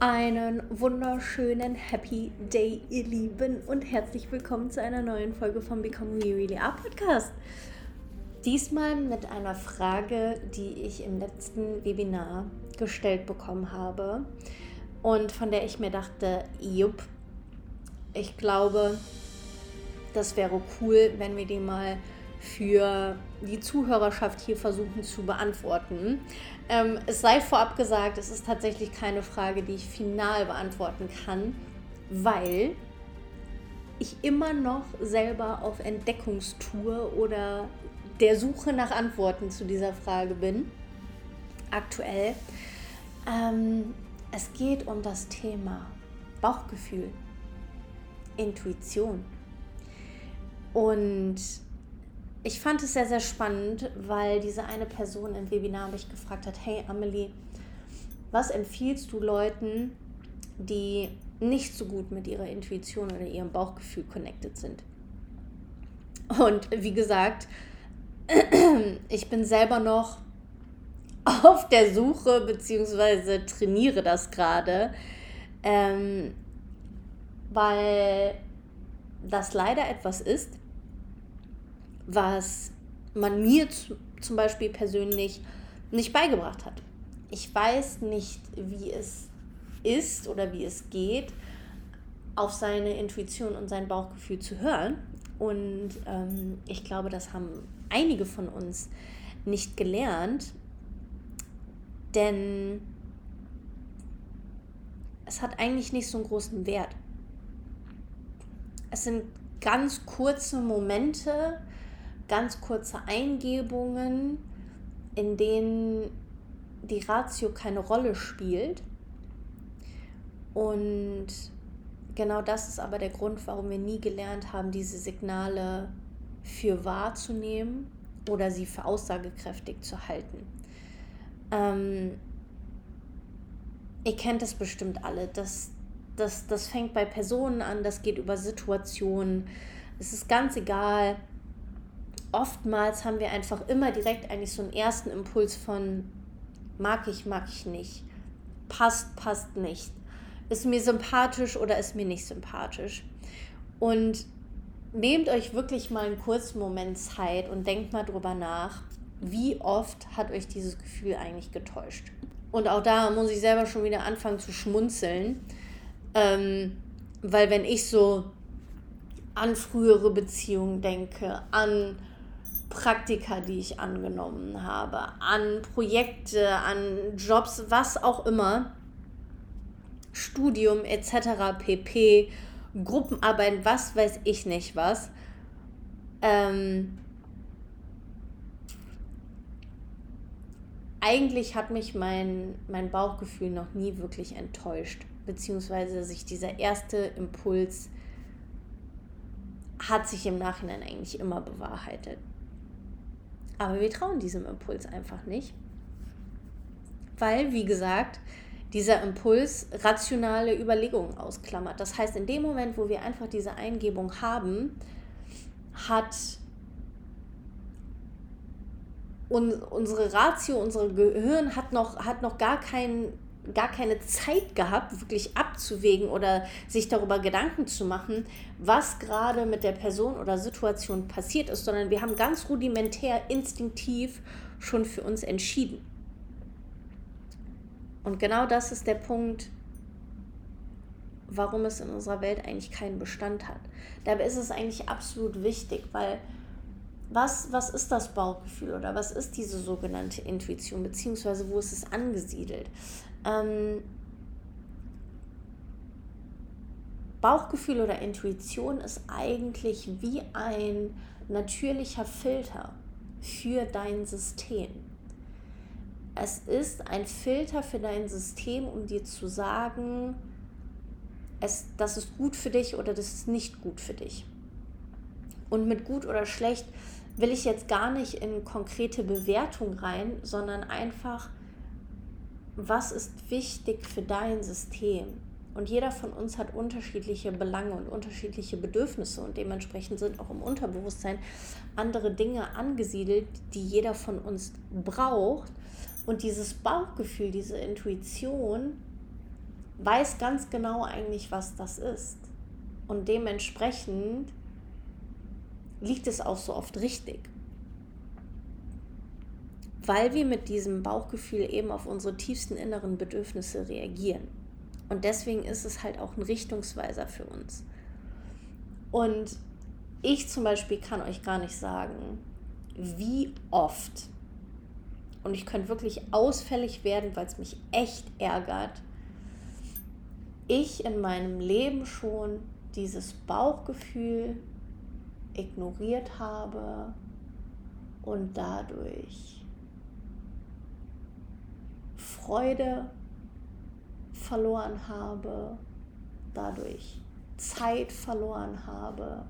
Einen wunderschönen Happy Day, ihr Lieben, und herzlich willkommen zu einer neuen Folge vom Become We Really Are Podcast. Diesmal mit einer Frage, die ich im letzten Webinar gestellt bekommen habe und von der ich mir dachte, jupp, ich glaube, das wäre cool, wenn wir die mal für die Zuhörerschaft hier versuchen zu beantworten. Ähm, es sei vorab gesagt, es ist tatsächlich keine Frage, die ich final beantworten kann, weil ich immer noch selber auf Entdeckungstour oder der Suche nach Antworten zu dieser Frage bin. Aktuell. Ähm, es geht um das Thema Bauchgefühl, Intuition. Und ich fand es sehr, sehr spannend, weil diese eine Person im Webinar mich gefragt hat, hey Amelie, was empfiehlst du Leuten, die nicht so gut mit ihrer Intuition oder ihrem Bauchgefühl connected sind? Und wie gesagt, ich bin selber noch auf der Suche beziehungsweise trainiere das gerade, ähm, weil das leider etwas ist, was man mir zum Beispiel persönlich nicht beigebracht hat. Ich weiß nicht, wie es ist oder wie es geht, auf seine Intuition und sein Bauchgefühl zu hören. Und ähm, ich glaube, das haben einige von uns nicht gelernt, denn es hat eigentlich nicht so einen großen Wert. Es sind ganz kurze Momente, ganz kurze Eingebungen, in denen die Ratio keine Rolle spielt. Und genau das ist aber der Grund, warum wir nie gelernt haben, diese Signale für wahrzunehmen oder sie für aussagekräftig zu halten. Ähm, ihr kennt das bestimmt alle. Das, das, das fängt bei Personen an, das geht über Situationen. Es ist ganz egal, oftmals haben wir einfach immer direkt eigentlich so einen ersten Impuls von mag ich, mag ich nicht, passt, passt nicht, ist mir sympathisch oder ist mir nicht sympathisch. Und nehmt euch wirklich mal einen kurzen Moment Zeit und denkt mal drüber nach, wie oft hat euch dieses Gefühl eigentlich getäuscht. Und auch da muss ich selber schon wieder anfangen zu schmunzeln, ähm, weil wenn ich so an frühere Beziehungen denke, an Praktika, die ich angenommen habe, an Projekte, an Jobs, was auch immer, Studium etc., pp, Gruppenarbeit, was weiß ich nicht was. Ähm, eigentlich hat mich mein, mein Bauchgefühl noch nie wirklich enttäuscht, beziehungsweise sich dieser erste Impuls hat sich im Nachhinein eigentlich immer bewahrheitet. Aber wir trauen diesem Impuls einfach nicht. Weil, wie gesagt, dieser Impuls rationale Überlegungen ausklammert. Das heißt, in dem Moment, wo wir einfach diese Eingebung haben, hat unsere Ratio, unser Gehirn hat noch, hat noch gar keinen gar keine Zeit gehabt, wirklich abzuwägen oder sich darüber Gedanken zu machen, was gerade mit der Person oder Situation passiert ist, sondern wir haben ganz rudimentär, instinktiv schon für uns entschieden. Und genau das ist der Punkt, warum es in unserer Welt eigentlich keinen Bestand hat. Dabei ist es eigentlich absolut wichtig, weil was, was ist das Bauchgefühl oder was ist diese sogenannte Intuition, beziehungsweise wo ist es angesiedelt? Ähm, Bauchgefühl oder Intuition ist eigentlich wie ein natürlicher Filter für dein System. Es ist ein Filter für dein System, um dir zu sagen, es, das ist gut für dich oder das ist nicht gut für dich. Und mit gut oder schlecht will ich jetzt gar nicht in konkrete Bewertung rein, sondern einfach was ist wichtig für dein System. Und jeder von uns hat unterschiedliche Belange und unterschiedliche Bedürfnisse und dementsprechend sind auch im Unterbewusstsein andere Dinge angesiedelt, die jeder von uns braucht. Und dieses Bauchgefühl, diese Intuition weiß ganz genau eigentlich, was das ist. Und dementsprechend liegt es auch so oft richtig. Weil wir mit diesem Bauchgefühl eben auf unsere tiefsten inneren Bedürfnisse reagieren. Und deswegen ist es halt auch ein Richtungsweiser für uns. Und ich zum Beispiel kann euch gar nicht sagen, wie oft, und ich könnte wirklich ausfällig werden, weil es mich echt ärgert, ich in meinem Leben schon dieses Bauchgefühl ignoriert habe und dadurch Freude verloren habe, dadurch Zeit verloren habe,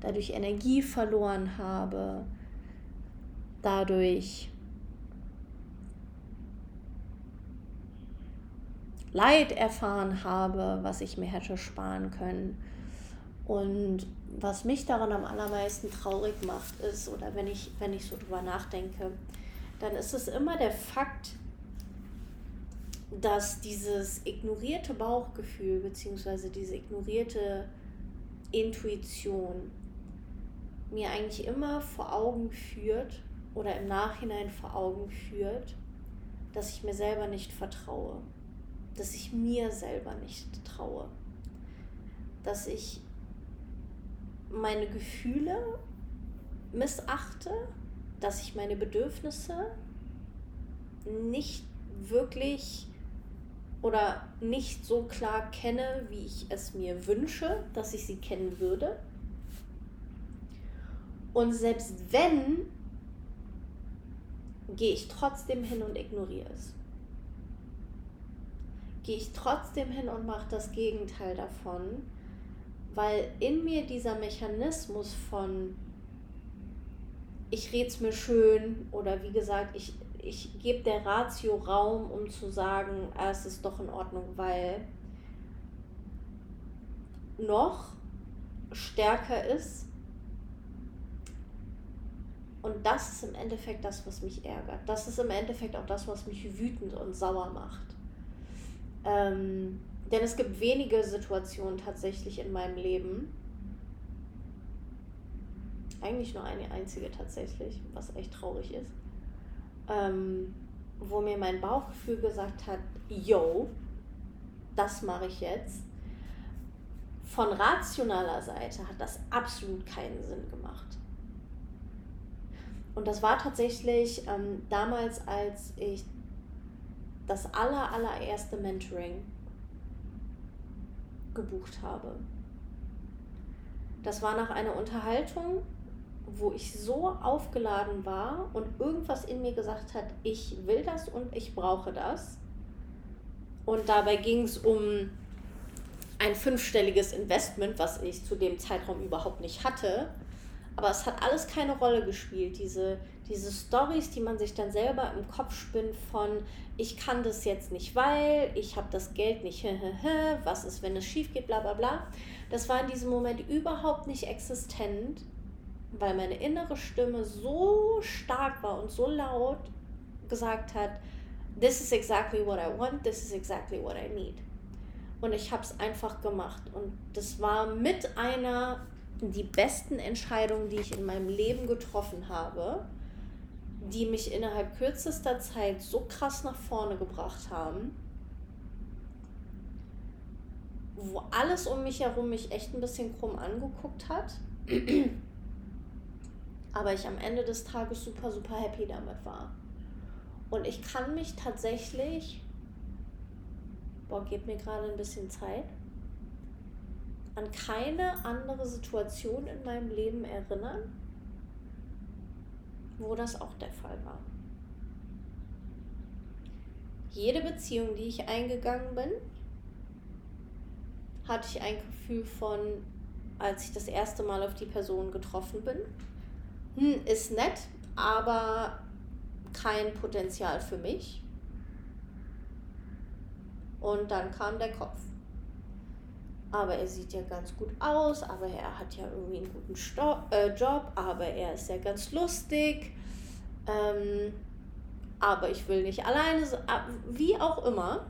dadurch Energie verloren habe, dadurch Leid erfahren habe, was ich mir hätte sparen können. Und was mich daran am allermeisten traurig macht, ist, oder wenn ich, wenn ich so drüber nachdenke, dann ist es immer der Fakt, dass dieses ignorierte Bauchgefühl bzw. diese ignorierte Intuition mir eigentlich immer vor Augen führt oder im Nachhinein vor Augen führt, dass ich mir selber nicht vertraue, dass ich mir selber nicht traue, dass ich meine Gefühle missachte, dass ich meine Bedürfnisse nicht wirklich oder nicht so klar kenne, wie ich es mir wünsche, dass ich sie kennen würde. Und selbst wenn, gehe ich trotzdem hin und ignoriere es. Gehe ich trotzdem hin und mache das Gegenteil davon, weil in mir dieser Mechanismus von ich rede es mir schön oder wie gesagt, ich, ich gebe der Ratio Raum, um zu sagen, ah, es ist doch in Ordnung, weil noch stärker ist. Und das ist im Endeffekt das, was mich ärgert. Das ist im Endeffekt auch das, was mich wütend und sauer macht. Ähm, denn es gibt wenige Situationen tatsächlich in meinem Leben, eigentlich nur eine einzige tatsächlich, was echt traurig ist, ähm, wo mir mein Bauchgefühl gesagt hat, yo, das mache ich jetzt. Von rationaler Seite hat das absolut keinen Sinn gemacht. Und das war tatsächlich ähm, damals, als ich das aller, allererste Mentoring gebucht habe. Das war nach einer Unterhaltung wo ich so aufgeladen war und irgendwas in mir gesagt hat, ich will das und ich brauche das. Und dabei ging es um ein fünfstelliges Investment, was ich zu dem Zeitraum überhaupt nicht hatte. Aber es hat alles keine Rolle gespielt. Diese, diese Stories, die man sich dann selber im Kopf spinnt von, ich kann das jetzt nicht, weil ich habe das Geld nicht, was ist, wenn es schief geht, bla bla bla. Das war in diesem Moment überhaupt nicht existent weil meine innere Stimme so stark war und so laut gesagt hat, this is exactly what I want, this is exactly what I need. Und ich habe es einfach gemacht. Und das war mit einer die besten Entscheidungen, die ich in meinem Leben getroffen habe, die mich innerhalb kürzester Zeit so krass nach vorne gebracht haben, wo alles um mich herum mich echt ein bisschen krumm angeguckt hat aber ich am Ende des Tages super, super happy damit war. Und ich kann mich tatsächlich, boah, gebt mir gerade ein bisschen Zeit, an keine andere Situation in meinem Leben erinnern, wo das auch der Fall war. Jede Beziehung, die ich eingegangen bin, hatte ich ein Gefühl von, als ich das erste Mal auf die Person getroffen bin, hm, ist nett, aber kein Potenzial für mich. Und dann kam der Kopf. Aber er sieht ja ganz gut aus, aber er hat ja irgendwie einen guten Sto äh, Job, aber er ist ja ganz lustig. Ähm, aber ich will nicht alleine, wie auch immer.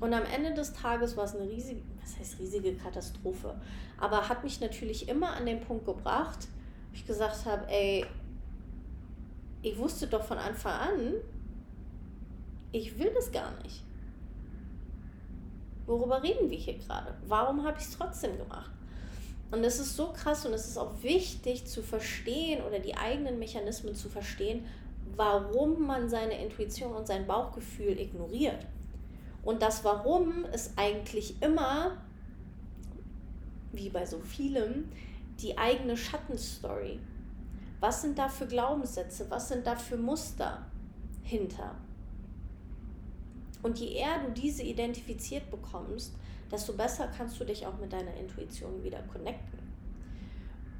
Und am Ende des Tages war es eine riesige, was heißt riesige Katastrophe, aber hat mich natürlich immer an den Punkt gebracht, ich gesagt habe, ey, ich wusste doch von Anfang an, ich will das gar nicht. Worüber reden wir hier gerade? Warum habe ich es trotzdem gemacht? Und es ist so krass und es ist auch wichtig zu verstehen oder die eigenen Mechanismen zu verstehen, warum man seine Intuition und sein Bauchgefühl ignoriert. Und das Warum ist eigentlich immer, wie bei so vielem, die eigene Schattenstory. Was sind da für Glaubenssätze? Was sind da für Muster hinter? Und je eher du diese identifiziert bekommst, desto besser kannst du dich auch mit deiner Intuition wieder connecten.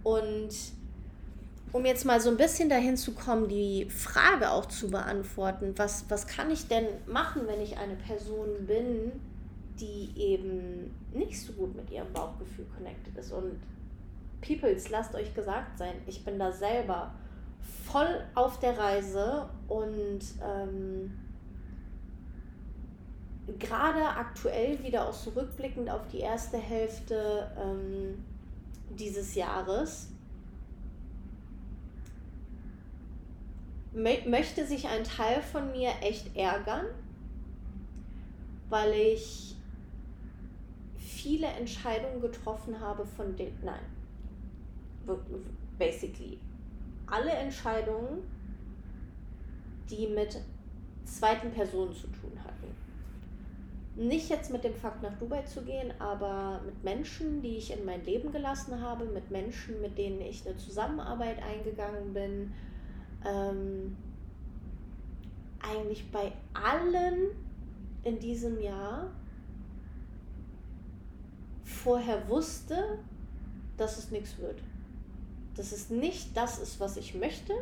Und um jetzt mal so ein bisschen dahin zu kommen, die Frage auch zu beantworten, was, was kann ich denn machen, wenn ich eine Person bin, die eben nicht so gut mit ihrem Bauchgefühl connected ist. Und Peoples, lasst euch gesagt sein, ich bin da selber voll auf der Reise und ähm, gerade aktuell wieder auch zurückblickend auf die erste Hälfte ähm, dieses Jahres, mö möchte sich ein Teil von mir echt ärgern, weil ich viele Entscheidungen getroffen habe von den, nein, basically alle Entscheidungen, die mit zweiten Personen zu tun hatten nicht jetzt mit dem Fakt nach Dubai zu gehen, aber mit Menschen, die ich in mein Leben gelassen habe, mit Menschen, mit denen ich eine Zusammenarbeit eingegangen bin. Ähm, eigentlich bei allen in diesem Jahr vorher wusste, dass es nichts wird. Dass es nicht das ist, was ich möchte,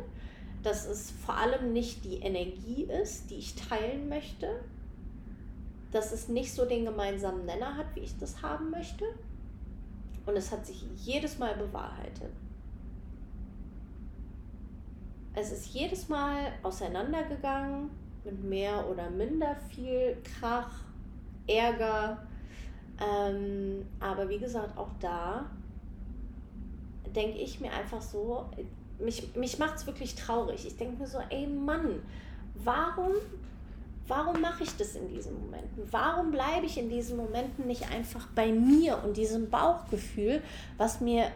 dass es vor allem nicht die Energie ist, die ich teilen möchte, dass es nicht so den gemeinsamen Nenner hat, wie ich das haben möchte. Und es hat sich jedes Mal bewahrheitet. Es ist jedes Mal auseinandergegangen mit mehr oder minder viel Krach, Ärger. Ähm, aber wie gesagt, auch da denke ich mir einfach so, mich, mich macht es wirklich traurig. Ich denke mir so, ey Mann, warum Warum mache ich das in diesen Momenten? Warum bleibe ich in diesen Momenten nicht einfach bei mir und diesem Bauchgefühl, was mir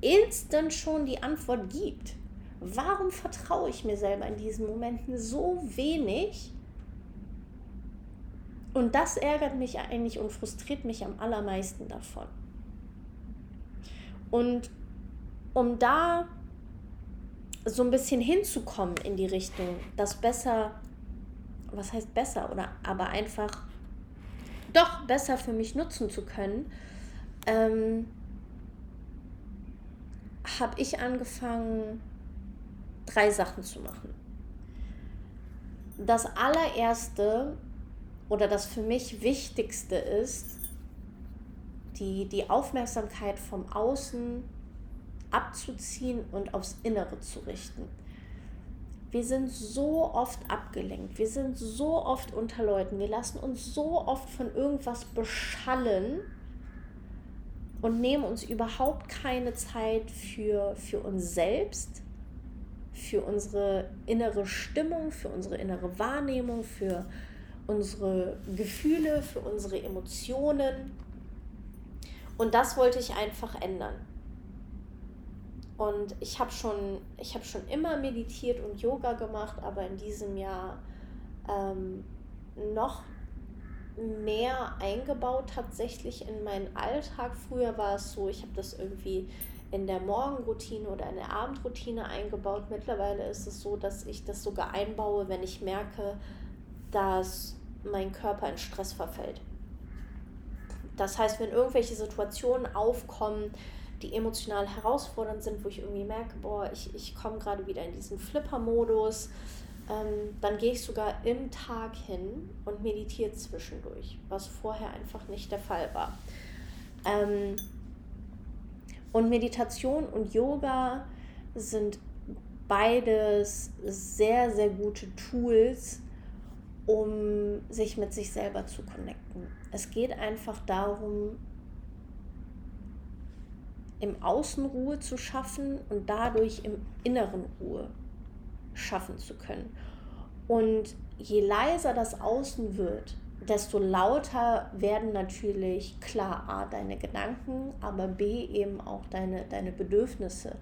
instant schon die Antwort gibt? Warum vertraue ich mir selber in diesen Momenten so wenig? Und das ärgert mich eigentlich und frustriert mich am allermeisten davon. Und um da so ein bisschen hinzukommen in die Richtung, das besser was heißt besser oder aber einfach doch besser für mich nutzen zu können, ähm, habe ich angefangen, drei Sachen zu machen. Das allererste oder das für mich wichtigste ist, die, die Aufmerksamkeit vom Außen abzuziehen und aufs Innere zu richten. Wir sind so oft abgelenkt, wir sind so oft unter Leuten, wir lassen uns so oft von irgendwas beschallen und nehmen uns überhaupt keine Zeit für, für uns selbst, für unsere innere Stimmung, für unsere innere Wahrnehmung, für unsere Gefühle, für unsere Emotionen. Und das wollte ich einfach ändern. Und ich habe schon, hab schon immer meditiert und Yoga gemacht, aber in diesem Jahr ähm, noch mehr eingebaut tatsächlich in meinen Alltag. Früher war es so, ich habe das irgendwie in der Morgenroutine oder in der Abendroutine eingebaut. Mittlerweile ist es so, dass ich das sogar einbaue, wenn ich merke, dass mein Körper in Stress verfällt. Das heißt, wenn irgendwelche Situationen aufkommen, die emotional herausfordernd sind, wo ich irgendwie merke, boah, ich, ich komme gerade wieder in diesen Flipper-Modus, ähm, dann gehe ich sogar im Tag hin und meditiere zwischendurch, was vorher einfach nicht der Fall war. Ähm, und Meditation und Yoga sind beides sehr, sehr gute Tools, um sich mit sich selber zu connecten. Es geht einfach darum, im Außen Ruhe zu schaffen und dadurch im Inneren Ruhe schaffen zu können. Und je leiser das Außen wird, desto lauter werden natürlich klar A, deine Gedanken, aber B, eben auch deine, deine Bedürfnisse.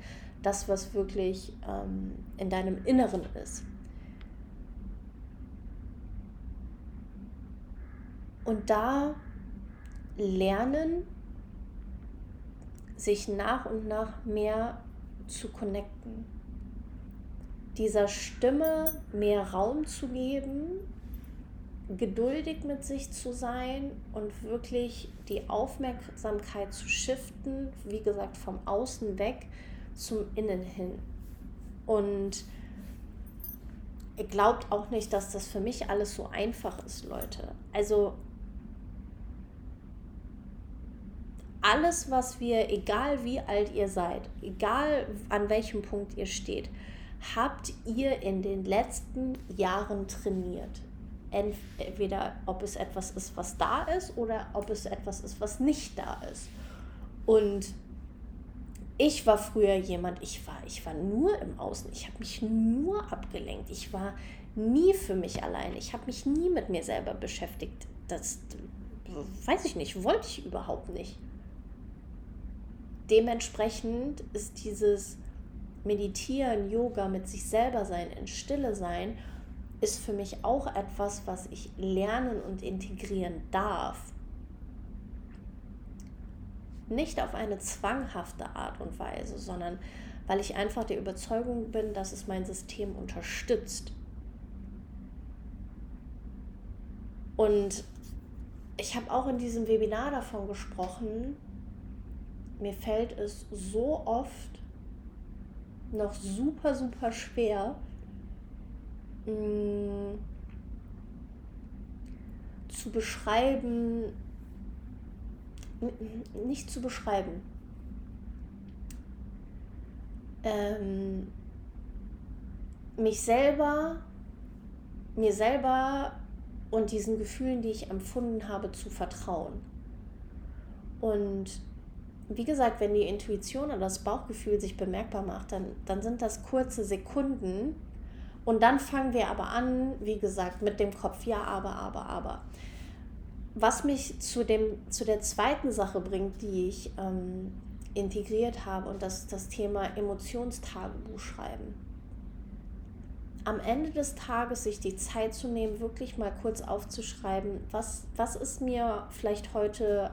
Das, was wirklich ähm, in deinem Inneren ist. Und da lernen, sich nach und nach mehr zu connecten. Dieser Stimme mehr Raum zu geben, geduldig mit sich zu sein und wirklich die Aufmerksamkeit zu shiften, wie gesagt, vom Außen weg zum Innen hin. Und ihr glaubt auch nicht, dass das für mich alles so einfach ist, Leute. Also alles, was wir, egal wie alt ihr seid, egal an welchem Punkt ihr steht, habt ihr in den letzten Jahren trainiert. Entweder ob es etwas ist, was da ist, oder ob es etwas ist, was nicht da ist. Und ich war früher jemand, ich war, ich war nur im Außen, ich habe mich nur abgelenkt, ich war nie für mich allein, ich habe mich nie mit mir selber beschäftigt. Das weiß ich nicht, wollte ich überhaupt nicht dementsprechend ist dieses Meditieren, Yoga, mit sich selber sein, in Stille sein, ist für mich auch etwas, was ich lernen und integrieren darf. Nicht auf eine zwanghafte Art und Weise, sondern weil ich einfach der Überzeugung bin, dass es mein System unterstützt. Und ich habe auch in diesem Webinar davon gesprochen, mir fällt es so oft noch super, super schwer, mh, mm, zu beschreiben, nicht zu beschreiben. Ähm, mich selber, mir selber und diesen Gefühlen, die ich empfunden habe, zu vertrauen. Und wie gesagt, wenn die Intuition oder das Bauchgefühl sich bemerkbar macht, dann, dann sind das kurze Sekunden. Und dann fangen wir aber an, wie gesagt, mit dem Kopf, ja, aber, aber, aber. Was mich zu, dem, zu der zweiten Sache bringt, die ich ähm, integriert habe, und das ist das Thema Emotionstagebuch schreiben. Am Ende des Tages sich die Zeit zu nehmen, wirklich mal kurz aufzuschreiben, was, was ist mir vielleicht heute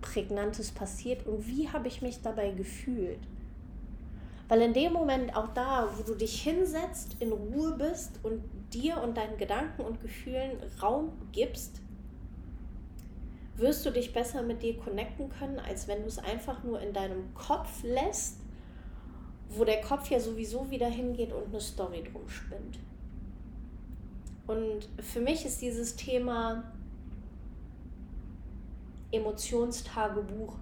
Prägnantes passiert und wie habe ich mich dabei gefühlt. Weil in dem Moment auch da, wo du dich hinsetzt, in Ruhe bist und dir und deinen Gedanken und Gefühlen Raum gibst, wirst du dich besser mit dir connecten können, als wenn du es einfach nur in deinem Kopf lässt, wo der Kopf ja sowieso wieder hingeht und eine Story drum spinnt. Und für mich ist dieses Thema Emotionstagebuch,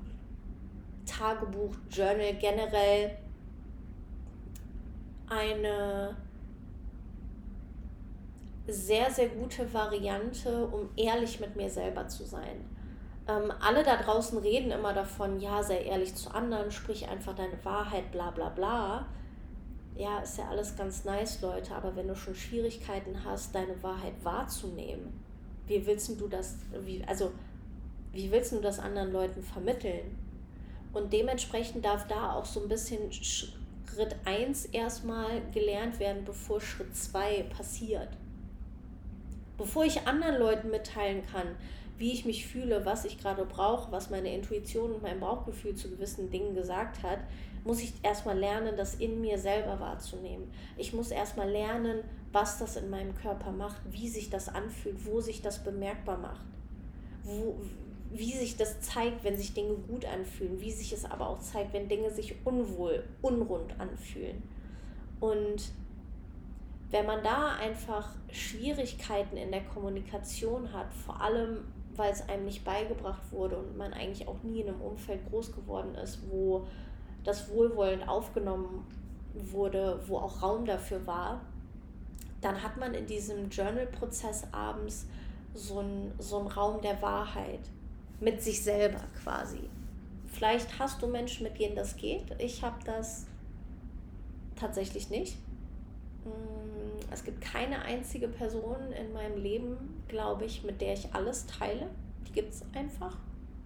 Tagebuch, Journal generell eine sehr, sehr gute Variante, um ehrlich mit mir selber zu sein. Ähm, alle da draußen reden immer davon, ja, sei ehrlich zu anderen, sprich einfach deine Wahrheit, bla bla bla. Ja, ist ja alles ganz nice, Leute, aber wenn du schon Schwierigkeiten hast, deine Wahrheit wahrzunehmen, wie willst du das, wie, also wie willst du das anderen Leuten vermitteln? Und dementsprechend darf da auch so ein bisschen Schritt 1 erstmal gelernt werden, bevor Schritt 2 passiert. Bevor ich anderen Leuten mitteilen kann, wie ich mich fühle, was ich gerade brauche, was meine Intuition und mein Bauchgefühl zu gewissen Dingen gesagt hat, muss ich erstmal lernen, das in mir selber wahrzunehmen. Ich muss erstmal lernen, was das in meinem Körper macht, wie sich das anfühlt, wo sich das bemerkbar macht. Wo, wie sich das zeigt, wenn sich Dinge gut anfühlen, wie sich es aber auch zeigt, wenn Dinge sich unwohl, unrund anfühlen. Und wenn man da einfach Schwierigkeiten in der Kommunikation hat, vor allem weil es einem nicht beigebracht wurde und man eigentlich auch nie in einem Umfeld groß geworden ist, wo das wohlwollend aufgenommen wurde, wo auch Raum dafür war, dann hat man in diesem Journal-Prozess abends so einen so Raum der Wahrheit mit sich selber quasi. Vielleicht hast du Menschen, mit denen das geht. Ich habe das tatsächlich nicht. Mm, es gibt keine einzige Person in meinem Leben, glaube ich, mit der ich alles teile. Die gibt es einfach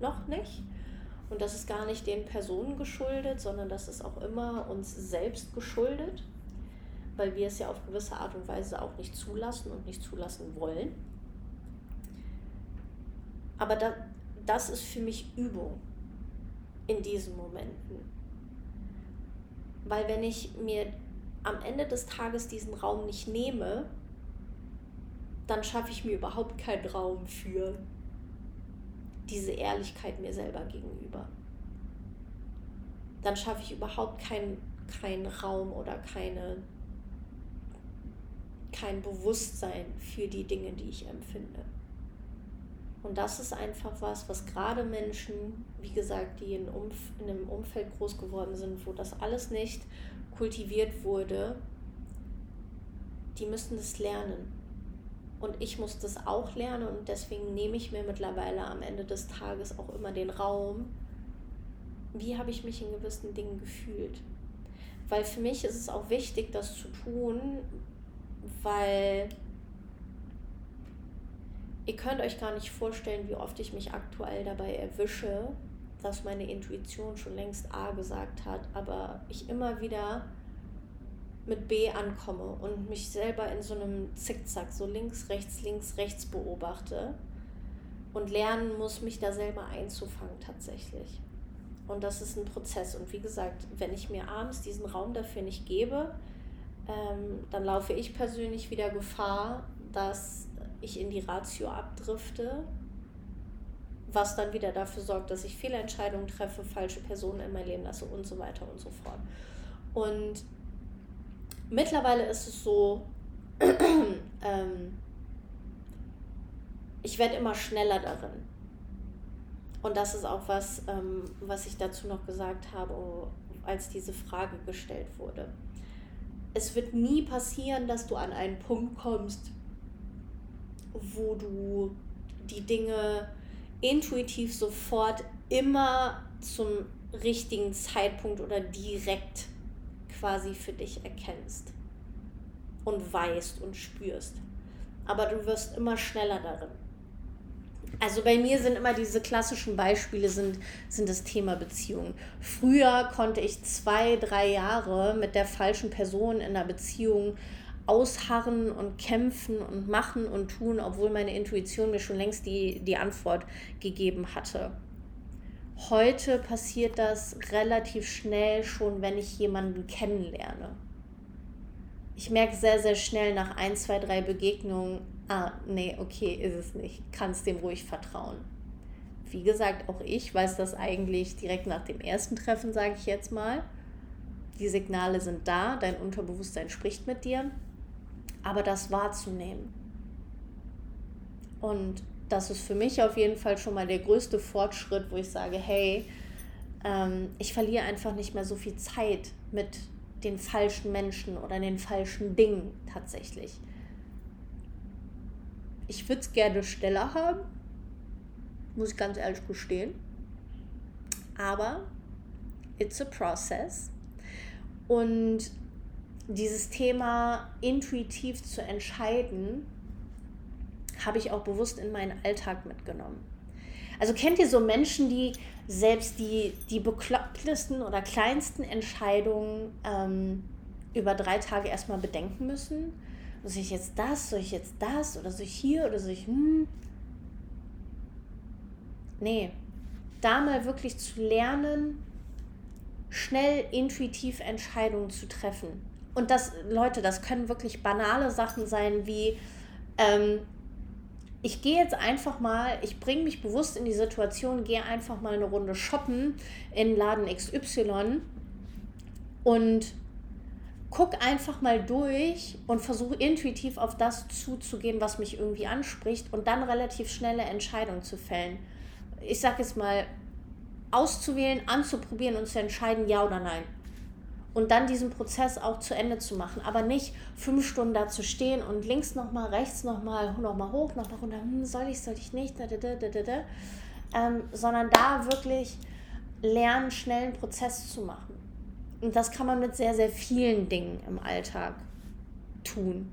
noch nicht. Und das ist gar nicht den Personen geschuldet, sondern das ist auch immer uns selbst geschuldet, weil wir es ja auf gewisse Art und Weise auch nicht zulassen und nicht zulassen wollen. Aber da, das ist für mich Übung in diesen Momenten. Weil wenn ich mir am Ende des Tages diesen Raum nicht nehme, dann schaffe ich mir überhaupt keinen Raum für diese Ehrlichkeit mir selber gegenüber. Dann schaffe ich überhaupt keinen kein Raum oder keine, kein Bewusstsein für die Dinge, die ich empfinde. Und das ist einfach was, was gerade Menschen, wie gesagt, die in, Umf in einem Umfeld groß geworden sind, wo das alles nicht kultiviert wurde, die müssen das lernen. Und ich muss das auch lernen und deswegen nehme ich mir mittlerweile am Ende des Tages auch immer den Raum, wie habe ich mich in gewissen Dingen gefühlt. Weil für mich ist es auch wichtig, das zu tun, weil ihr könnt euch gar nicht vorstellen, wie oft ich mich aktuell dabei erwische, dass meine Intuition schon längst A gesagt hat, aber ich immer wieder mit B ankomme und mich selber in so einem Zickzack, so links, rechts, links, rechts beobachte und lernen muss, mich da selber einzufangen tatsächlich. Und das ist ein Prozess. Und wie gesagt, wenn ich mir abends diesen Raum dafür nicht gebe, ähm, dann laufe ich persönlich wieder Gefahr, dass ich in die Ratio abdrifte, was dann wieder dafür sorgt, dass ich Fehlentscheidungen treffe, falsche Personen in mein Leben lasse und so weiter und so fort. Und mittlerweile ist es so, ähm, ich werde immer schneller darin. Und das ist auch was, ähm, was ich dazu noch gesagt habe, als diese Frage gestellt wurde. Es wird nie passieren, dass du an einen Punkt kommst, wo du die Dinge intuitiv sofort immer zum richtigen Zeitpunkt oder direkt quasi für dich erkennst und weißt und spürst. Aber du wirst immer schneller darin. Also bei mir sind immer diese klassischen Beispiele sind, sind das Thema Beziehung. Früher konnte ich zwei, drei Jahre mit der falschen Person in einer Beziehung ausharren und kämpfen und machen und tun, obwohl meine Intuition mir schon längst die, die Antwort gegeben hatte. Heute passiert das relativ schnell schon, wenn ich jemanden kennenlerne. Ich merke sehr, sehr schnell nach ein, zwei, drei Begegnungen, ah, nee, okay, ist es nicht. Kannst dem ruhig vertrauen. Wie gesagt, auch ich weiß das eigentlich direkt nach dem ersten Treffen, sage ich jetzt mal. Die Signale sind da, dein Unterbewusstsein spricht mit dir aber das wahrzunehmen. Und das ist für mich auf jeden Fall schon mal der größte Fortschritt, wo ich sage, hey, ähm, ich verliere einfach nicht mehr so viel Zeit mit den falschen Menschen oder den falschen Dingen tatsächlich. Ich würde es gerne schneller haben, muss ich ganz ehrlich gestehen. Aber it's a process. Und dieses Thema intuitiv zu entscheiden, habe ich auch bewusst in meinen Alltag mitgenommen. Also kennt ihr so Menschen, die selbst die, die beklopptesten oder kleinsten Entscheidungen ähm, über drei Tage erstmal bedenken müssen? Soll ich jetzt das, soll ich jetzt das oder soll ich hier oder soll ich hm? Nee, da mal wirklich zu lernen, schnell intuitiv Entscheidungen zu treffen und das, Leute, das können wirklich banale Sachen sein, wie ähm, ich gehe jetzt einfach mal, ich bringe mich bewusst in die Situation, gehe einfach mal eine Runde shoppen in Laden XY und guck einfach mal durch und versuche intuitiv auf das zuzugehen, was mich irgendwie anspricht und dann relativ schnelle Entscheidungen zu fällen. Ich sage jetzt mal, auszuwählen, anzuprobieren und zu entscheiden, ja oder nein und dann diesen Prozess auch zu Ende zu machen. Aber nicht fünf Stunden da zu stehen und links nochmal, rechts nochmal, nochmal hoch, nochmal runter, hm, soll ich, soll ich nicht, da, da, da, da, da. Ähm, sondern da wirklich lernen, schnell einen Prozess zu machen. Und das kann man mit sehr, sehr vielen Dingen im Alltag tun.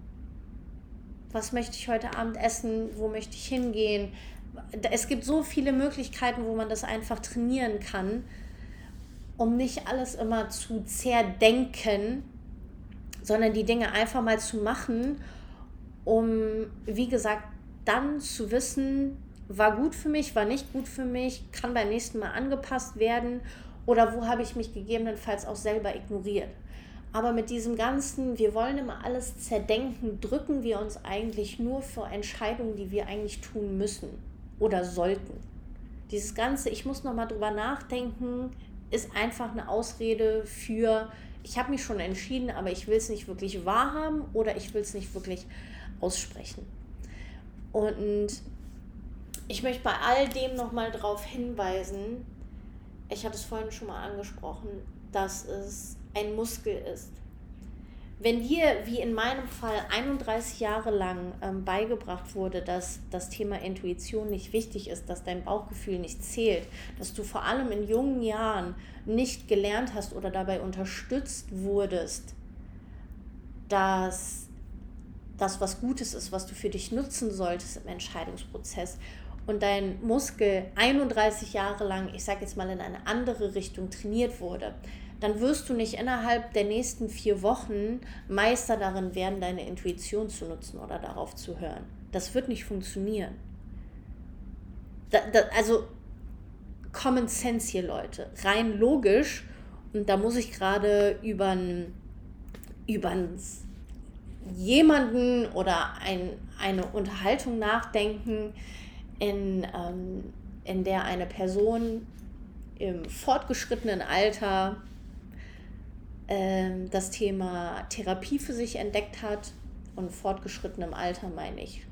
Was möchte ich heute Abend essen? Wo möchte ich hingehen? Es gibt so viele Möglichkeiten, wo man das einfach trainieren kann um nicht alles immer zu zerdenken, sondern die Dinge einfach mal zu machen, um, wie gesagt, dann zu wissen, war gut für mich, war nicht gut für mich, kann beim nächsten Mal angepasst werden oder wo habe ich mich gegebenenfalls auch selber ignoriert. Aber mit diesem ganzen, wir wollen immer alles zerdenken, drücken wir uns eigentlich nur vor Entscheidungen, die wir eigentlich tun müssen oder sollten. Dieses ganze, ich muss nochmal drüber nachdenken, ist einfach eine Ausrede für, ich habe mich schon entschieden, aber ich will es nicht wirklich wahrhaben oder ich will es nicht wirklich aussprechen. Und ich möchte bei all dem nochmal darauf hinweisen, ich hatte es vorhin schon mal angesprochen, dass es ein Muskel ist wenn dir, wie in meinem Fall, 31 Jahre lang ähm, beigebracht wurde, dass das Thema Intuition nicht wichtig ist, dass dein Bauchgefühl nicht zählt, dass du vor allem in jungen Jahren nicht gelernt hast oder dabei unterstützt wurdest, dass das was Gutes ist, was du für dich nutzen solltest im Entscheidungsprozess und dein Muskel 31 Jahre lang, ich sage jetzt mal, in eine andere Richtung trainiert wurde, dann wirst du nicht innerhalb der nächsten vier Wochen Meister darin werden, deine Intuition zu nutzen oder darauf zu hören. Das wird nicht funktionieren. Da, da, also Common Sense hier, Leute. Rein logisch. Und da muss ich gerade über jemanden oder ein, eine Unterhaltung nachdenken, in, ähm, in der eine Person im fortgeschrittenen Alter ähm, das Thema Therapie für sich entdeckt hat und fortgeschrittenem Alter meine ich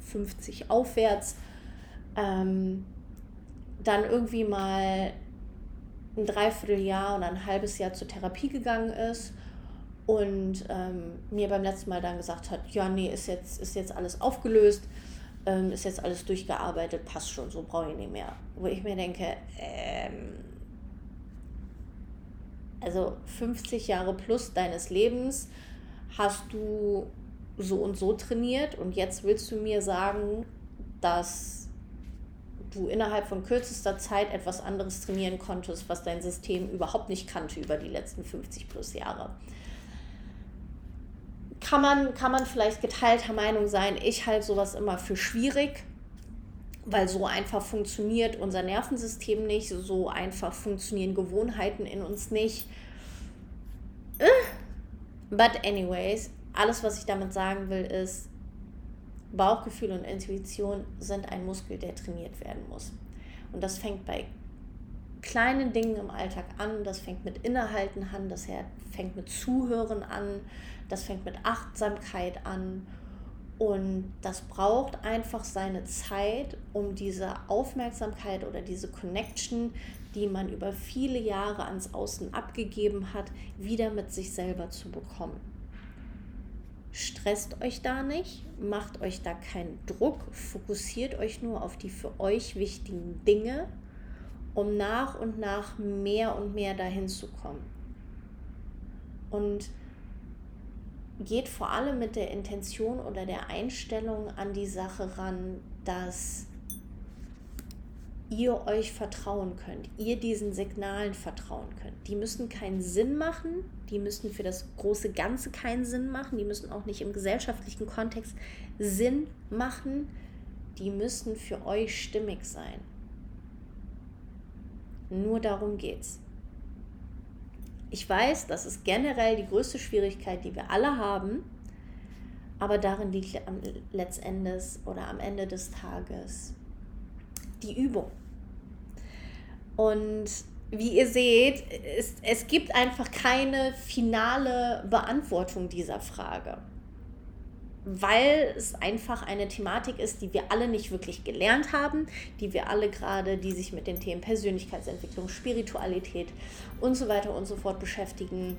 50 aufwärts, ähm, dann irgendwie mal ein Dreivierteljahr oder ein halbes Jahr zur Therapie gegangen ist und ähm, mir beim letzten Mal dann gesagt hat, ja, nee, ist jetzt, ist jetzt alles aufgelöst, ähm, ist jetzt alles durchgearbeitet, passt schon, so brauche ich nicht mehr. Wo ich mir denke, ähm, also 50 Jahre plus deines Lebens hast du so und so trainiert und jetzt willst du mir sagen, dass du innerhalb von kürzester Zeit etwas anderes trainieren konntest, was dein System überhaupt nicht kannte über die letzten 50 plus Jahre. Kann man, kann man vielleicht geteilter Meinung sein. Ich halte sowas immer für schwierig, weil so einfach funktioniert unser Nervensystem nicht, so einfach funktionieren Gewohnheiten in uns nicht. Äh. But anyways, alles, was ich damit sagen will, ist, Bauchgefühl und Intuition sind ein Muskel, der trainiert werden muss. Und das fängt bei kleinen Dingen im Alltag an, das fängt mit Innehalten an, das fängt mit Zuhören an, das fängt mit Achtsamkeit an und das braucht einfach seine Zeit, um diese Aufmerksamkeit oder diese Connection, die man über viele Jahre ans Außen abgegeben hat, wieder mit sich selber zu bekommen. Stresst euch da nicht, macht euch da keinen Druck, fokussiert euch nur auf die für euch wichtigen Dinge, um nach und nach mehr und mehr dahin zu kommen. Und geht vor allem mit der Intention oder der Einstellung an die Sache ran, dass ihr euch vertrauen könnt, ihr diesen Signalen vertrauen könnt. Die müssen keinen Sinn machen, die müssen für das große Ganze keinen Sinn machen, die müssen auch nicht im gesellschaftlichen Kontext Sinn machen, die müssen für euch stimmig sein. Nur darum geht's. Ich weiß, das ist generell die größte Schwierigkeit, die wir alle haben, aber darin liegt am letztendes oder am Ende des Tages die Übung. Und wie ihr seht, es, es gibt einfach keine finale Beantwortung dieser Frage. Weil es einfach eine Thematik ist, die wir alle nicht wirklich gelernt haben, die wir alle gerade, die sich mit den Themen Persönlichkeitsentwicklung, Spiritualität und so weiter und so fort beschäftigen,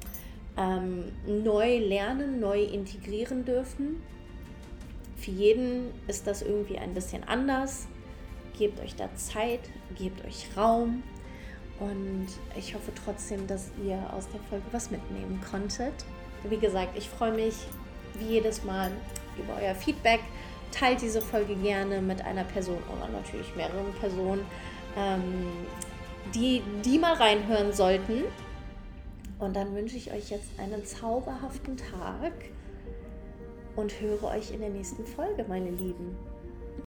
ähm, neu lernen, neu integrieren dürfen. Für jeden ist das irgendwie ein bisschen anders. Gebt euch da Zeit, gebt euch Raum und ich hoffe trotzdem, dass ihr aus der Folge was mitnehmen konntet. Wie gesagt, ich freue mich wie jedes Mal über euer Feedback. Teilt diese Folge gerne mit einer Person oder natürlich mehreren Personen, ähm, die, die mal reinhören sollten. Und dann wünsche ich euch jetzt einen zauberhaften Tag und höre euch in der nächsten Folge, meine Lieben.